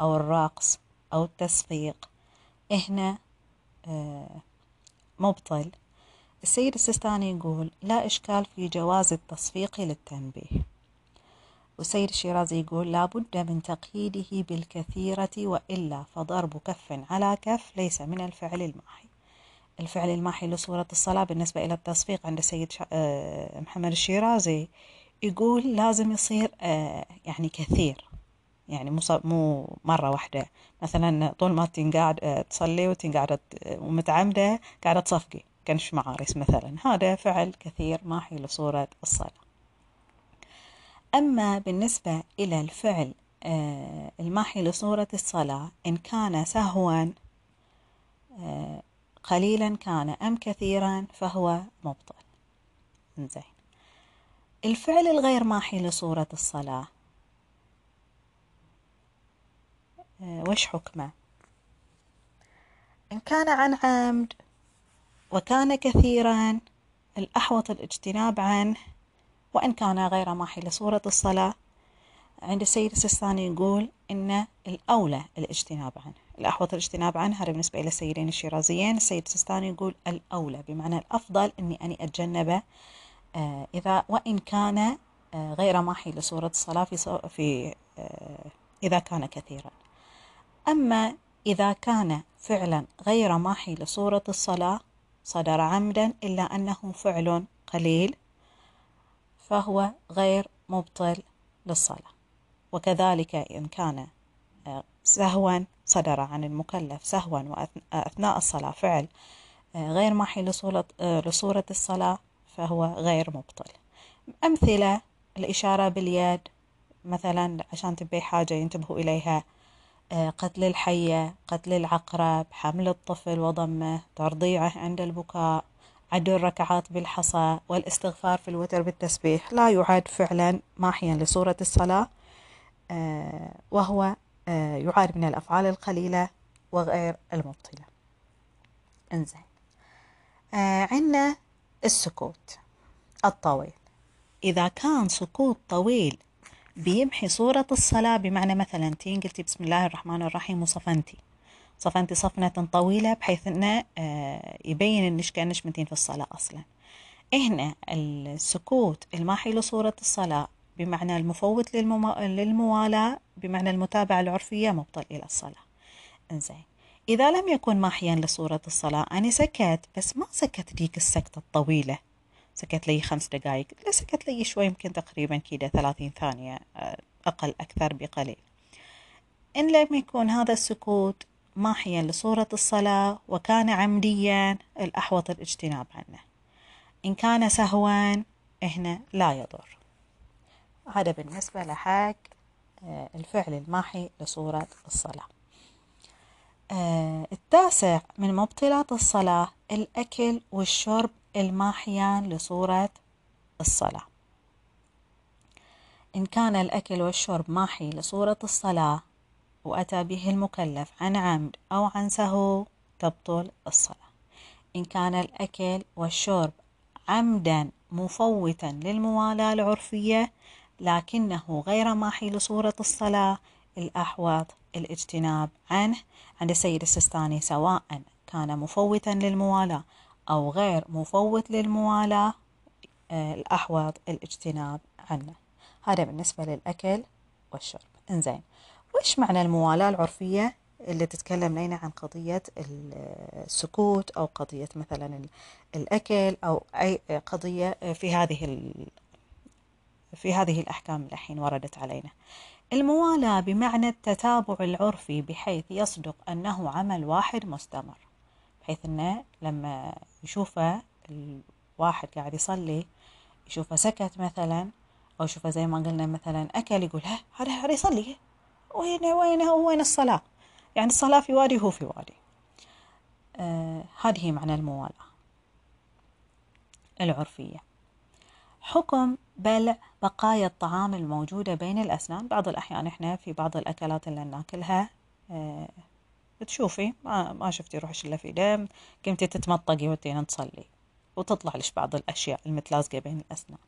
أو الرقص أو التصفيق هنا آه، مبطل. السيد السيستاني يقول لا إشكال في جواز التصفيق للتنبيه. والسيد الشيرازي يقول لا بد من تقييده بالكثيرة وإلا فضرب كف على كف ليس من الفعل الماحي. الفعل الماحي لصورة الصلاة بالنسبة إلى التصفيق عند السيد آه، محمد الشيرازي يقول لازم يصير آه، يعني كثير. يعني مو مو مرة واحدة. مثلا طول ما تنقعد آه، تصلي وتنقعد ومتعمدة قاعدة تصفقي. كنش معارس مثلا. هذا فعل كثير ماحي لصورة الصلاة. أما بالنسبة إلى الفعل آه، الماحي لصورة الصلاة إن كان سهوا آه، قليلا كان أم كثيرا فهو مبطل. زين الفعل الغير ماحي لصورة الصلاة آه، وش حكمه؟ إن كان عن عمد وكان كثيرا الأحوط الاجتناب عنه وإن كان غير ماحي لصورة الصلاة. عند السيد السيستاني يقول إن الأولى الاجتناب عنه. الأحوط الاجتناب عنه هذا بالنسبة إلى السيدين الشيرازيين. السيد السيستاني يقول الأولى بمعنى الأفضل إني أني أتجنبه. آه إذا وإن كان آه غير ماحي لصورة الصلاة في, في آه إذا كان كثيرا. أما إذا كان فعلا غير ماحي لصورة الصلاة صدر عمدا إلا أنه فعل قليل فهو غير مبطل للصلاة. وكذلك إن كان آه، سهوا صدر عن المكلف سهوا وأثناء الصلاة فعل آه، غير محي آه، لصورة الصلاة فهو غير مبطل. أمثلة الإشارة باليد مثلا عشان تبي حاجة ينتبهوا إليها قتل الحية قتل العقرب حمل الطفل وضمه ترضيعه عند البكاء عد الركعات بالحصى والاستغفار في الوتر بالتسبيح. لا يعد فعلا ماحيا لصورة الصلاة آه، وهو آه، يعاد من الأفعال القليلة وغير المبطلة. انزين. آه، عندنا السكوت الطويل. إذا كان سكوت طويل بيمحي صورة الصلاة بمعنى مثلا تين قلتي بسم الله الرحمن الرحيم وصفنتي صفنتي صفنة طويلة بحيث إنه آه، يبين إنك كأنش منتين في الصلاة أصلا. هنا السكوت الماحي لصورة الصلاة بمعنى المفوت للمو... للموالاة بمعنى المتابعة العرفية مبطل إلى الصلاة. إنزين. إذا لم يكن ماحيا لصورة الصلاة أنا سكت بس ما سكت ديك السكتة الطويلة. سكت لي خمس دقائق لا سكت لي شوي يمكن تقريبا كده ثلاثين ثانية آه، أقل أكثر بقليل. إن لم يكن هذا السكوت ماحيا لصورة الصلاة وكان عمديا الأحوط الاجتناب عنه. إن كان سهوا هنا لا يضر. هذا بالنسبة لحق آه، الفعل الماحي لصورة الصلاة. آه، التاسع من مبطلات الصلاة الأكل والشرب الماحيان لصورة الصلاة. إن كان الأكل والشرب ماحي لصورة الصلاة وأتى به المكلف عن عمد أو عن سهو تبطل الصلاة. إن كان الأكل والشرب عمدا مفوتا للموالاة العرفية لكنه غير ماحي لصورة الصلاة الأحوط الاجتناب عنه عند السيد السستاني سواء كان مفوتا للموالاة أو غير مفوت للموالاة آه، الأحوط الاجتناب عنه. هذا بالنسبة للأكل والشرب. إنزين وش معنى الموالاة العرفية اللي تتكلم لنا عن قضية السكوت أو قضية مثلا الأكل أو أي قضية في هذه في هذه الأحكام الحين وردت علينا. الموالاة بمعنى التتابع العرفي بحيث يصدق أنه عمل واحد مستمر. بحيث أنه لما يشوفه الواحد قاعد يصلي يشوفه سكت مثلا أو يشوفه زي ما قلنا مثلا أكل يقول ها هذا يصلي. وين وين وين الصلاة؟ يعني الصلاة في وادي وهو في وادي. آه هذه معنى الموالاة. العرفية. حكم بلع بقايا الطعام الموجودة بين الأسنان. بعض الأحيان إحنا في بعض الأكلات اللي ناكلها آه تشوفي ما, ما شفتي روحش إلا في دم قمتي تتمطقي وتين تصلي وتطلع لش بعض الأشياء المتلازقة بين الأسنان.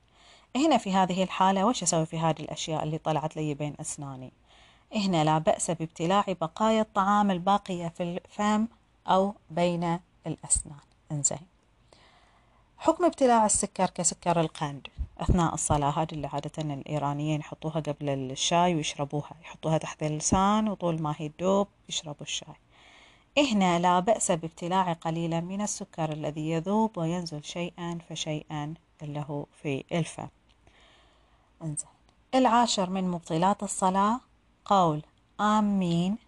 هنا في هذه الحالة وش أسوي في هذه الأشياء اللي طلعت لي بين أسناني؟ هنا لا بأس بابتلاع بقايا الطعام الباقية في الفم أو بين الأسنان. إنزين. حكم ابتلاع السكر كسكر القند. أثناء الصلاة هذه اللي عادة الإيرانيين يحطوها قبل الشاي ويشربوها. يحطوها تحت اللسان وطول ما هي تدوب يشربوا الشاي. هنا لا بأس بابتلاع قليلا من السكر الذي يذوب وينزل شيئا فشيئا هو في الفم. انزين. العاشر من مبطلات الصلاة. قول آمين.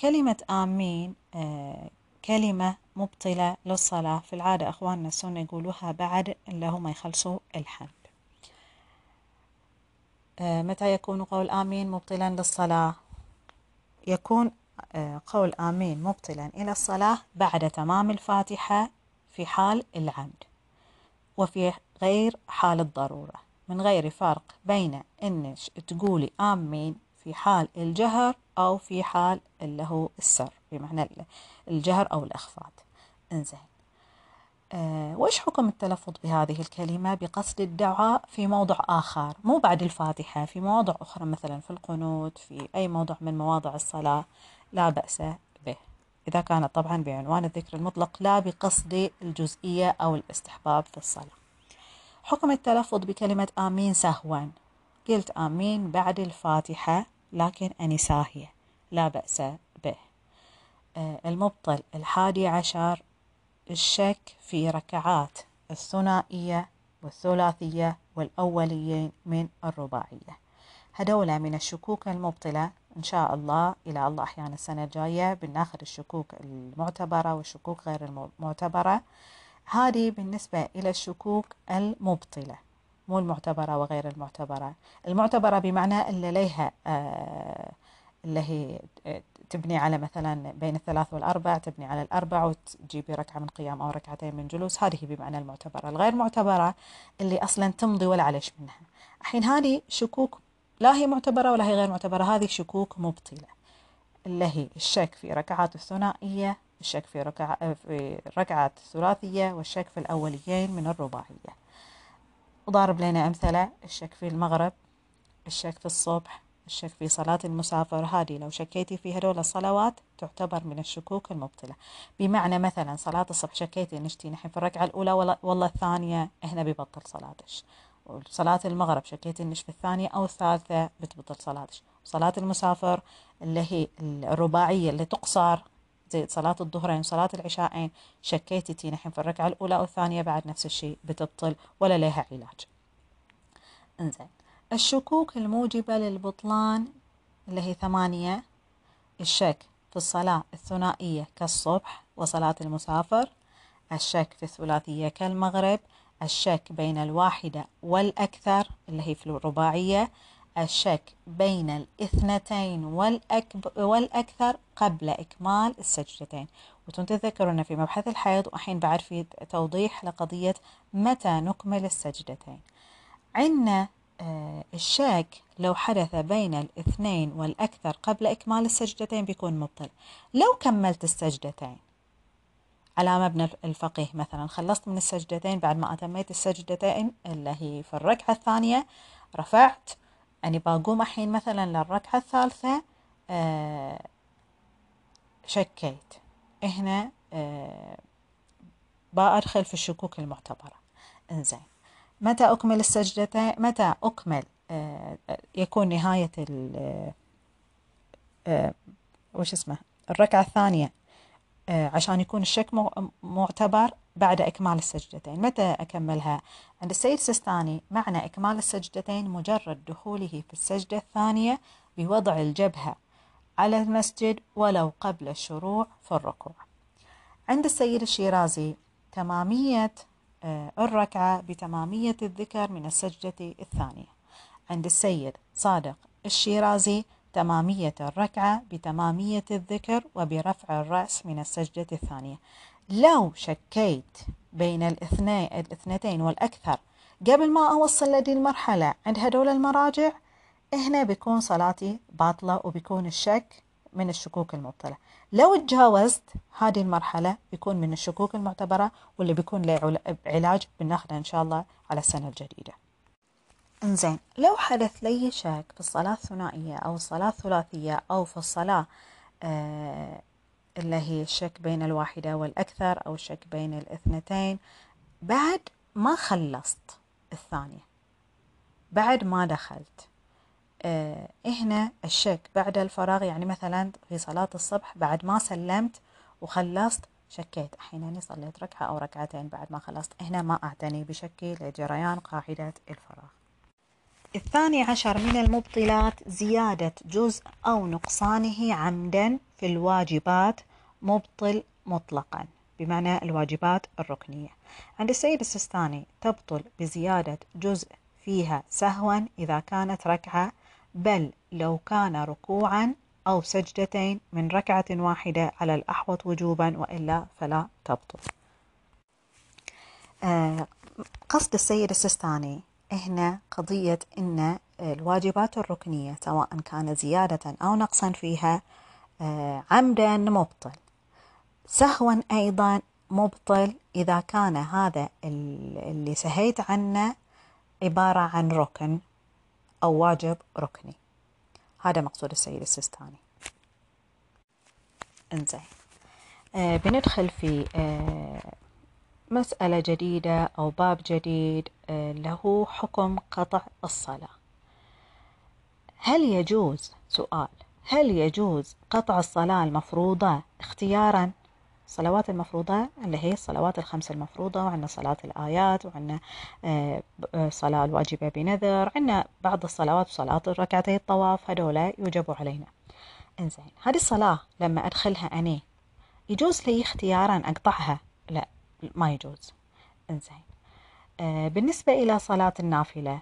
كلمة آمين آه كلمة مبطلة للصلاة في العادة أخواننا السنة يقولوها بعد اللي هم يخلصوا الحمد. آه متى يكون قول آمين مبطلا للصلاة؟ يكون قول آمين مبطلا إلى الصلاة بعد تمام الفاتحة في حال العمد وفي غير حال الضرورة. من غير فرق بين إنك تقولي آمين في حال الجهر أو في حال اللي هو السر بمعنى الجهر أو الإخفاض. إنزين. أه وإيش حكم التلفظ بهذه الكلمة؟ بقصد الدعاء في موضع آخر مو بعد الفاتحة في مواضع أخرى مثلا في القنوت في أي موضع من مواضع الصلاة. لا بأس به. إذا كانت طبعا بعنوان الذكر المطلق لا بقصد الجزئية أو الاستحباب في الصلاة. حكم التلفظ بكلمة آمين سهوا. قلت آمين بعد الفاتحة لكن أني ساهية. لا بأس به. آه، المبطل الحادي عشر الشك في ركعات الثنائية والثلاثية والأوليين من الرباعية. هدول من الشكوك المبطلة إن شاء الله إلى الله أحيانا السنة الجاية بناخذ الشكوك المعتبرة والشكوك غير المعتبرة. هذه بالنسبة إلى الشكوك المبطلة مو المعتبرة وغير المعتبرة. المعتبرة بمعنى اللي ليها آه اللي هي تبني على مثلا بين الثلاث والأربع تبني على الأربع وتجيبي ركعة من قيام أو ركعتين من جلوس. هذه بمعنى المعتبرة. الغير معتبرة اللي أصلا تمضي ولا عليش منها. الحين هذه شكوك لا هي معتبرة ولا هي غير معتبرة هذه شكوك مبطلة. اللي هي الشك في ركعات الثنائية الشك في ركع في ركعة الثلاثية والشك في الأوليين من الرباعية. وضارب لنا أمثلة الشك في المغرب الشك في الصبح الشك في صلاة المسافر. هذه لو شكيتي في هذول الصلوات تعتبر من الشكوك المبطلة. بمعنى مثلا صلاة الصبح شكيتي نشتي نحن في الركعة الأولى والله الثانية هنا ببطل صلاتش وصلاة المغرب شكيتي إنش في الثانية أو الثالثة بتبطل صلاتش صلاة المسافر اللي هي الرباعية اللي تقصر زي صلاة الظهرين وصلاة العشاءين شكيتي تي نحن في الركعة الأولى أو الثانية بعد نفس الشيء بتبطل ولا لها علاج. إنزين. الشكوك الموجبة للبطلان اللي هي ثمانية الشك في الصلاة الثنائية كالصبح وصلاة المسافر الشك في الثلاثية كالمغرب الشك بين الواحدة والأكثر اللي هي في الرباعية الشك بين الاثنتين والأكب والأكثر قبل إكمال السجدتين. وتتذكرون في مبحث الحيض وحين بعد في توضيح لقضية متى نكمل السجدتين. عندنا آه، الشك لو حدث بين الاثنين والأكثر قبل إكمال السجدتين بيكون مبطل. لو كملت السجدتين على مبنى الفقيه مثلا. خلصت من السجدتين بعد ما أتميت السجدتين اللي هي في الركعة الثانية رفعت. يعني بقوم الحين مثلا للركعة الثالثة آه شكيت. هنا آه بأدخل في الشكوك المعتبرة. إنزين. متى أكمل السجدتين؟ متى أكمل آه يكون نهاية ال وش اسمه؟ الركعة الثانية. عشان يكون الشك معتبر بعد إكمال السجدتين. متى أكملها؟ عند السيد السستاني معنى إكمال السجدتين مجرد دخوله في السجدة الثانية بوضع الجبهة على المسجد ولو قبل الشروع في الركوع. عند السيد الشيرازي تمامية آه، الركعة بتمامية الذكر من السجدة الثانية. عند السيد صادق الشيرازي تمامية الركعة بتمامية الذكر وبرفع الرأس من السجدة الثانية. لو شكيت بين الاثنين الاثنتين والأكثر قبل ما أوصل لدي المرحلة عند هدول المراجع هنا بيكون صلاتي باطلة وبيكون الشك من الشكوك المبطلة. لو تجاوزت هذه المرحلة بيكون من الشكوك المعتبرة واللي بيكون له علاج بناخذه إن شاء الله على السنة الجديدة. إنزين لو حدث لي شك في الصلاة الثنائية أو الصلاة الثلاثية أو في الصلاة آه اللي هي الشك بين الواحدة والأكثر أو الشك بين الاثنتين بعد ما خلصت الثانية بعد ما دخلت آه هنا الشك بعد الفراغ يعني مثلا في صلاة الصبح بعد ما سلمت وخلصت شكيت. أني صليت ركعة أو ركعتين بعد ما خلصت هنا ما أعتني بشكي لجريان قاعدة الفراغ. الثاني عشر من المبطلات زيادة جزء أو نقصانه عمدا في الواجبات مبطل مطلقا بمعنى الواجبات الركنية. عند السيد السستاني تبطل بزيادة جزء فيها سهوا إذا كانت ركعة بل لو كان ركوعا أو سجدتين من ركعة واحدة على الأحوط وجوبا وإلا فلا تبطل. آه قصد السيد السستاني هنا قضية أن الواجبات الركنية سواء كانت زيادة أو نقصا فيها آه عمدا مبطل. سهوا أيضا مبطل إذا كان هذا اللي سهيت عنه عبارة عن ركن أو واجب ركني. هذا مقصود السيد السيستاني. انزين. آه بندخل في آه مسألة جديدة أو باب جديد آه له حكم قطع الصلاة. هل يجوز سؤال هل يجوز قطع الصلاة المفروضة اختيارا؟ الصلوات المفروضة اللي هي الصلوات الخمس المفروضة وعندنا صلاة الآيات وعندنا آه، آه، صلاة الواجبة بنذر عندنا بعض الصلوات وصلاة ركعتي الطواف هذول يوجبوا علينا. إنزين هذه الصلاة لما أدخلها أنا يجوز لي اختيارا أقطعها؟ ما يجوز. إنزين. آه بالنسبة إلى صلاة النافلة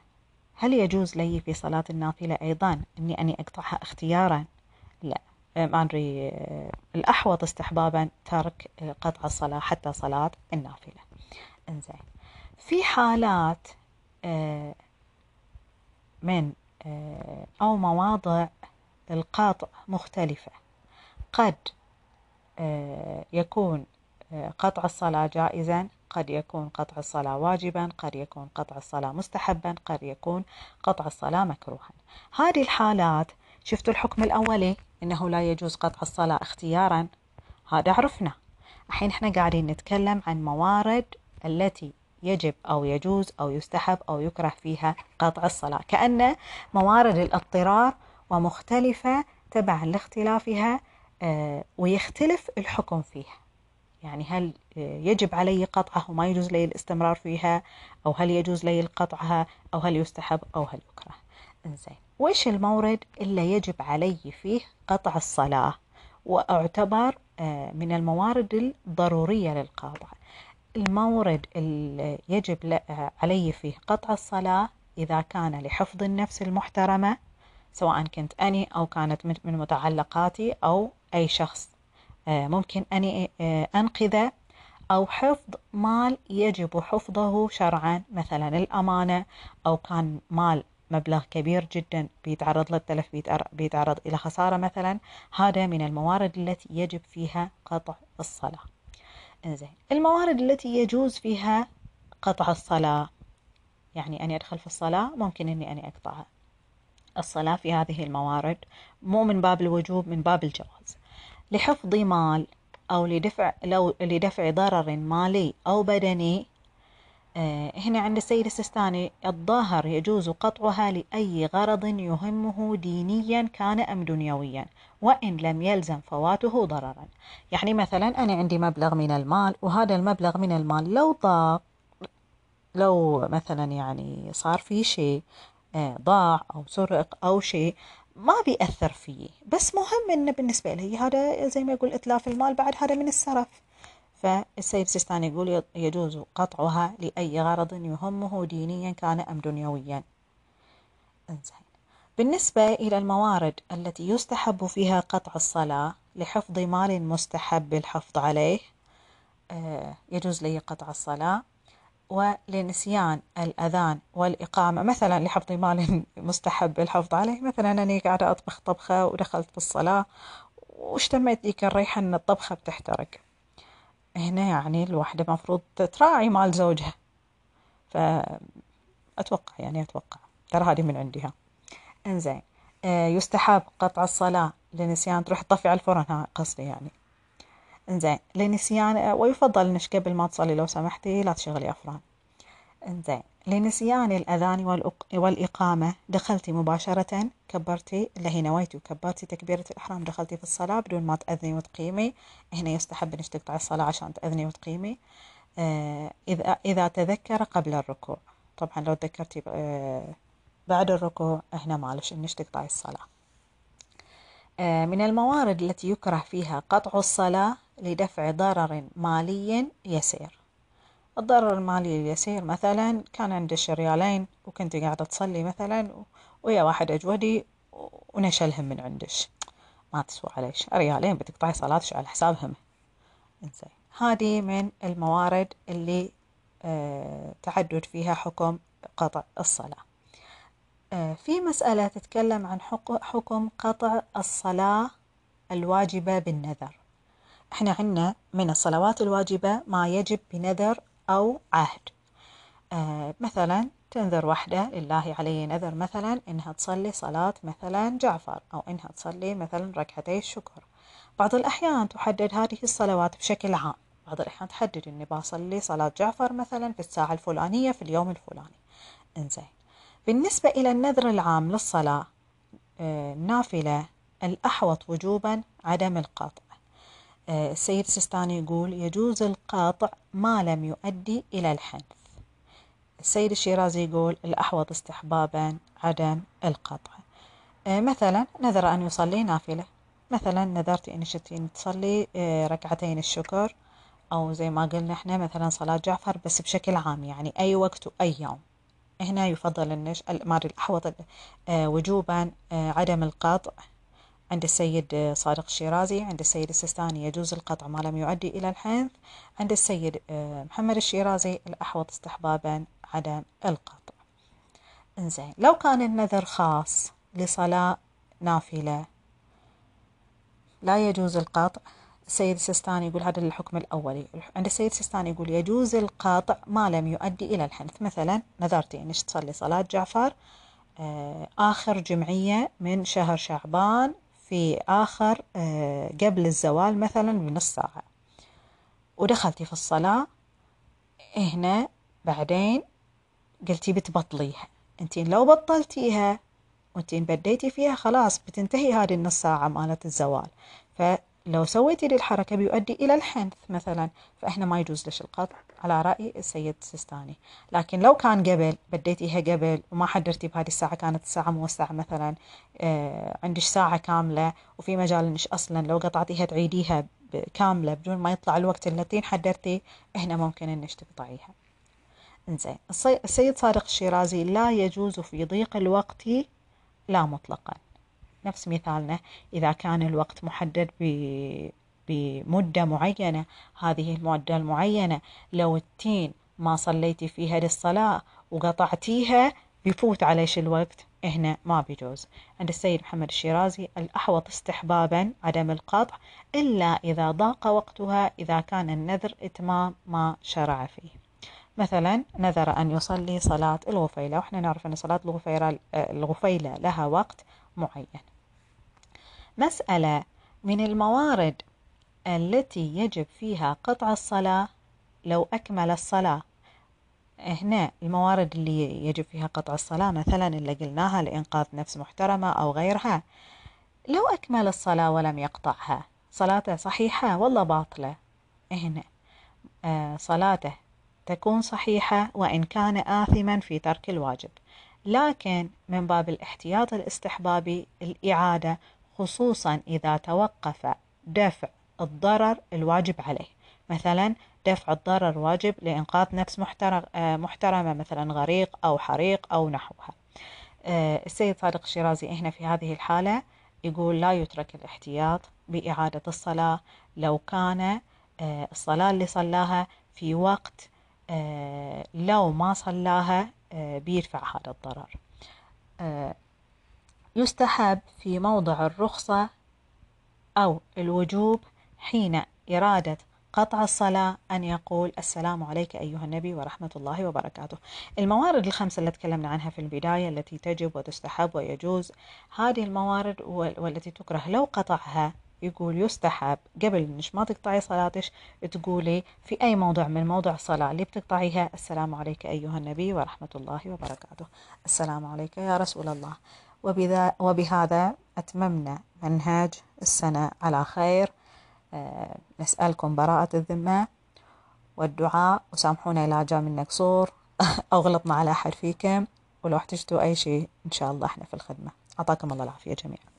هل يجوز لي في صلاة النافلة أيضا أني أني أقطعها اختيارا؟ لا. آه، ما أدري آه، الأحوط استحبابا ترك قطع الصلاة حتى صلاة النافلة. إنزين. في حالات من أو مواضع القطع مختلفة. قد يكون قطع الصلاة جائزا قد يكون قطع الصلاة واجبا قد يكون قطع الصلاة مستحبا قد يكون قطع الصلاة مكروها. هذه الحالات شفتوا الحكم الأولي؟ إنه لا يجوز قطع الصلاة اختيارا. هذا عرفنا. الحين إحنا قاعدين نتكلم عن موارد التي يجب أو يجوز أو يستحب أو يكره فيها قطع الصلاة. كأن موارد الاضطرار ومختلفة تبعا لاختلافها آه، ويختلف الحكم فيها. يعني هل يجب علي قطعها وما يجوز لي الاستمرار فيها؟ أو هل يجوز لي قطعها أو هل يستحب؟ أو هل يكره؟ إنزين. وإيش المورد اللي يجب علي فيه قطع الصلاة؟ وأعتبر آه، من الموارد الضرورية للقاطع المورد اللي يجب علي فيه قطع الصلاة إذا كان لحفظ النفس المحترمة سواء كنت أني أو كانت من متعلقاتي أو أي شخص آه، ممكن أني آه، أنقذه أو حفظ مال يجب حفظه شرعا. مثلا الأمانة أو كان مال مبلغ كبير جدا بيتعرض للتلف بيتعرض إلى خسارة مثلا هذا من الموارد التي يجب فيها قطع الصلاة. إنزين الموارد التي يجوز فيها قطع الصلاة يعني أني أدخل في الصلاة ممكن أني أني أقطعها. الصلاة في هذه الموارد مو من باب الوجوب من باب الجواز. لحفظ مال أو لدفع لو لدفع ضرر مالي أو بدني. آه، هنا عند السيد السيستاني الظاهر يجوز قطعها لأي غرض يهمه دينيا كان أم دنيويا وإن لم يلزم فواته ضررا. يعني مثلا أنا عندي مبلغ من المال وهذا المبلغ من المال لو ضاع لو مثلا يعني صار في شيء آه، ضاع أو سرق أو شيء ما بيأثر فيه. بس مهم إنه بالنسبة لي هذا زي ما يقول إتلاف المال بعد هذا من السرف. فالسيد سيستاني يقول يجوز قطعها لأي غرض يهمه دينيا كان أم دنيويا. إنزين. بالنسبة إلى الموارد التي يستحب فيها قطع الصلاة لحفظ مال مستحب الحفظ عليه آه، يجوز لي قطع الصلاة. ولنسيان الأذان والإقامة. مثلا لحفظ مال مستحب الحفظ عليه. مثلا أنا قاعدة أطبخ طبخة ودخلت في الصلاة واشتميت ذيك الريحة أن الطبخة بتحترق. هنا يعني الواحدة مفروض تراعي مال زوجها. فأتوقع يعني أتوقع. ترى هذه من عندها. إنزين. آه، يستحب قطع الصلاة لنسيان. تروح تطفي على الفرن ها قصدي يعني. إنزين. لنسيان آه، ويفضل انك قبل ما تصلي لو سمحتي لا تشغلي افران إنزين. لنسيان الأذان والإقامة دخلتي مباشرة كبرتي اللي هي نويتي وكبرتي تكبيرة الإحرام دخلتي في الصلاة بدون ما تأذني وتقيمي. هنا يستحب إنك تقطعي الصلاة عشان تأذني وتقيمي. آه إذا إذا تذكر قبل الركوع. طبعا لو تذكرتي آه بعد الركوع هنا معلش إنك تقطعي الصلاة. آه من الموارد التي يكره فيها قطع الصلاة لدفع ضرر مالي يسير. الضرر المالي اليسير مثلا كان عندش ريالين وكنت قاعدة تصلي مثلا ويا واحد أجودي ونشلهم من عندش. ما تسوى عليش. ريالين بتقطعي صلاتش على حسابهم. إنزين. هذه من الموارد اللي آه تعدد فيها حكم قطع الصلاة. آه في مسألة تتكلم عن حكم قطع الصلاة الواجبة بالنذر. إحنا عندنا من الصلوات الواجبة ما يجب بنذر أو عهد. آه مثلا تنذر وحدة لله علي نذر مثلا إنها تصلي صلاة مثلا جعفر أو إنها تصلي مثلا ركعتي الشكر بعض الأحيان تحدد هذه الصلوات بشكل عام. بعض الأحيان تحدد إني بصلي صلاة جعفر مثلا في الساعة الفلانية في اليوم الفلاني. إنزين. بالنسبة إلى النذر العام للصلاة آه النافلة الأحوط وجوبا عدم القطع. آه، السيد سيستاني يقول يجوز القاطع ما لم يؤدي إلى الحنث. السيد الشيرازي يقول الأحوط استحبابا عدم القطع. آه، مثلا نذر أن يصلي نافلة. مثلا نذرتي أن شتين تصلي آه، ركعتين الشكر أو زي ما قلنا إحنا مثلا صلاة جعفر بس بشكل عام يعني أي وقت وأي يوم. هنا يفضل النش الأحوط وجوبا عدم القطع عند السيد صادق الشيرازي عند السيد السيستاني يجوز القطع ما لم يؤدي إلى الحنث عند السيد آه، محمد الشيرازي الأحوط استحبابا عدم القطع. إنزين لو كان النذر خاص لصلاة نافلة لا يجوز القطع. السيد السيستاني يقول هذا الحكم الأولي. عند السيد السيستاني يقول يجوز القاطع ما لم يؤدي إلى الحنث. مثلا نذرتي أنك تصلي صلاة جعفر آه، آخر جمعية من شهر شعبان في آخر آه، قبل الزوال مثلا بنص ساعة. ودخلتي في الصلاة هنا بعدين قلتي بتبطليها. انتين لو بطلتيها وانتين بديتي فيها خلاص بتنتهي هذه النص ساعة مالت الزوال. لو سويتي لي الحركة بيؤدي إلى الحنث مثلا فإحنا ما يجوز لش القطع على رأي السيد السيستاني لكن لو كان قبل بديتيها قبل وما حدرتي بهذه الساعة كانت الساعة موسعة مثلا آه عندك ساعة كاملة وفي مجال انش أصلا لو قطعتيها تعيديها كاملة بدون ما يطلع الوقت التي حدرتي هنا ممكن انش تقطعيها. إنزين السيد صادق الشيرازي لا يجوز في ضيق الوقت لا مطلقا. نفس مثالنا. إذا كان الوقت محدد بمدة معينة هذه المدة المعينة لو التين ما صليتي فيها للصلاة وقطعتيها بيفوت عليش الوقت؟ هنا ما بيجوز عند السيد محمد الشيرازي الأحوط استحبابا عدم القطع إلا إذا ضاق وقتها إذا كان النذر إتمام ما شرع فيه. مثلا نذر أن يصلي صلاة الغفيلة وإحنا نعرف أن صلاة الغفيلة لها وقت معين. مسألة من الموارد التي يجب فيها قطع الصلاة لو أكمل الصلاة. هنا الموارد اللي يجب فيها قطع الصلاة مثلا اللي قلناها لإنقاذ نفس محترمة أو غيرها. لو أكمل الصلاة ولم يقطعها صلاته صحيحة ولا باطلة؟ هنا آه صلاته تكون صحيحة وإن كان آثما في ترك الواجب. لكن من باب الاحتياط الاستحبابي الإعادة خصوصا إذا توقف دفع الضرر الواجب عليه. مثلا دفع الضرر واجب لإنقاذ نفس آه، محترمة مثلا غريق أو حريق أو نحوها. آه، السيد صادق الشيرازي هنا في هذه الحالة يقول لا يترك الاحتياط بإعادة الصلاة لو كان آه، الصلاة اللي صلاها في وقت لو ما صلاها بيرفع هذا الضرر. يستحب في موضع الرخصة أو الوجوب حين إرادة قطع الصلاة أن يقول السلام عليك أيها النبي ورحمة الله وبركاته. الموارد الخمسة اللي تكلمنا عنها في البداية التي تجب وتستحب ويجوز هذه الموارد والتي تكره لو قطعها يقول يستحب. قبل انش ما تقطعي صلاتش تقولي في أي موضع من موضع الصلاة اللي بتقطعيها السلام عليك أيها النبي ورحمة الله وبركاته. السلام عليك يا رسول الله. وبهذا أتممنا منهاج السنة على خير. آه، نسألكم براءة الذمة والدعاء. وسامحونا إذا جاء منا قصور أو غلطنا على أحد فيكم. ولو احتجتوا أي شيء إن شاء الله إحنا في الخدمة. أعطاكم الله العافية جميعا.